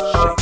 shake.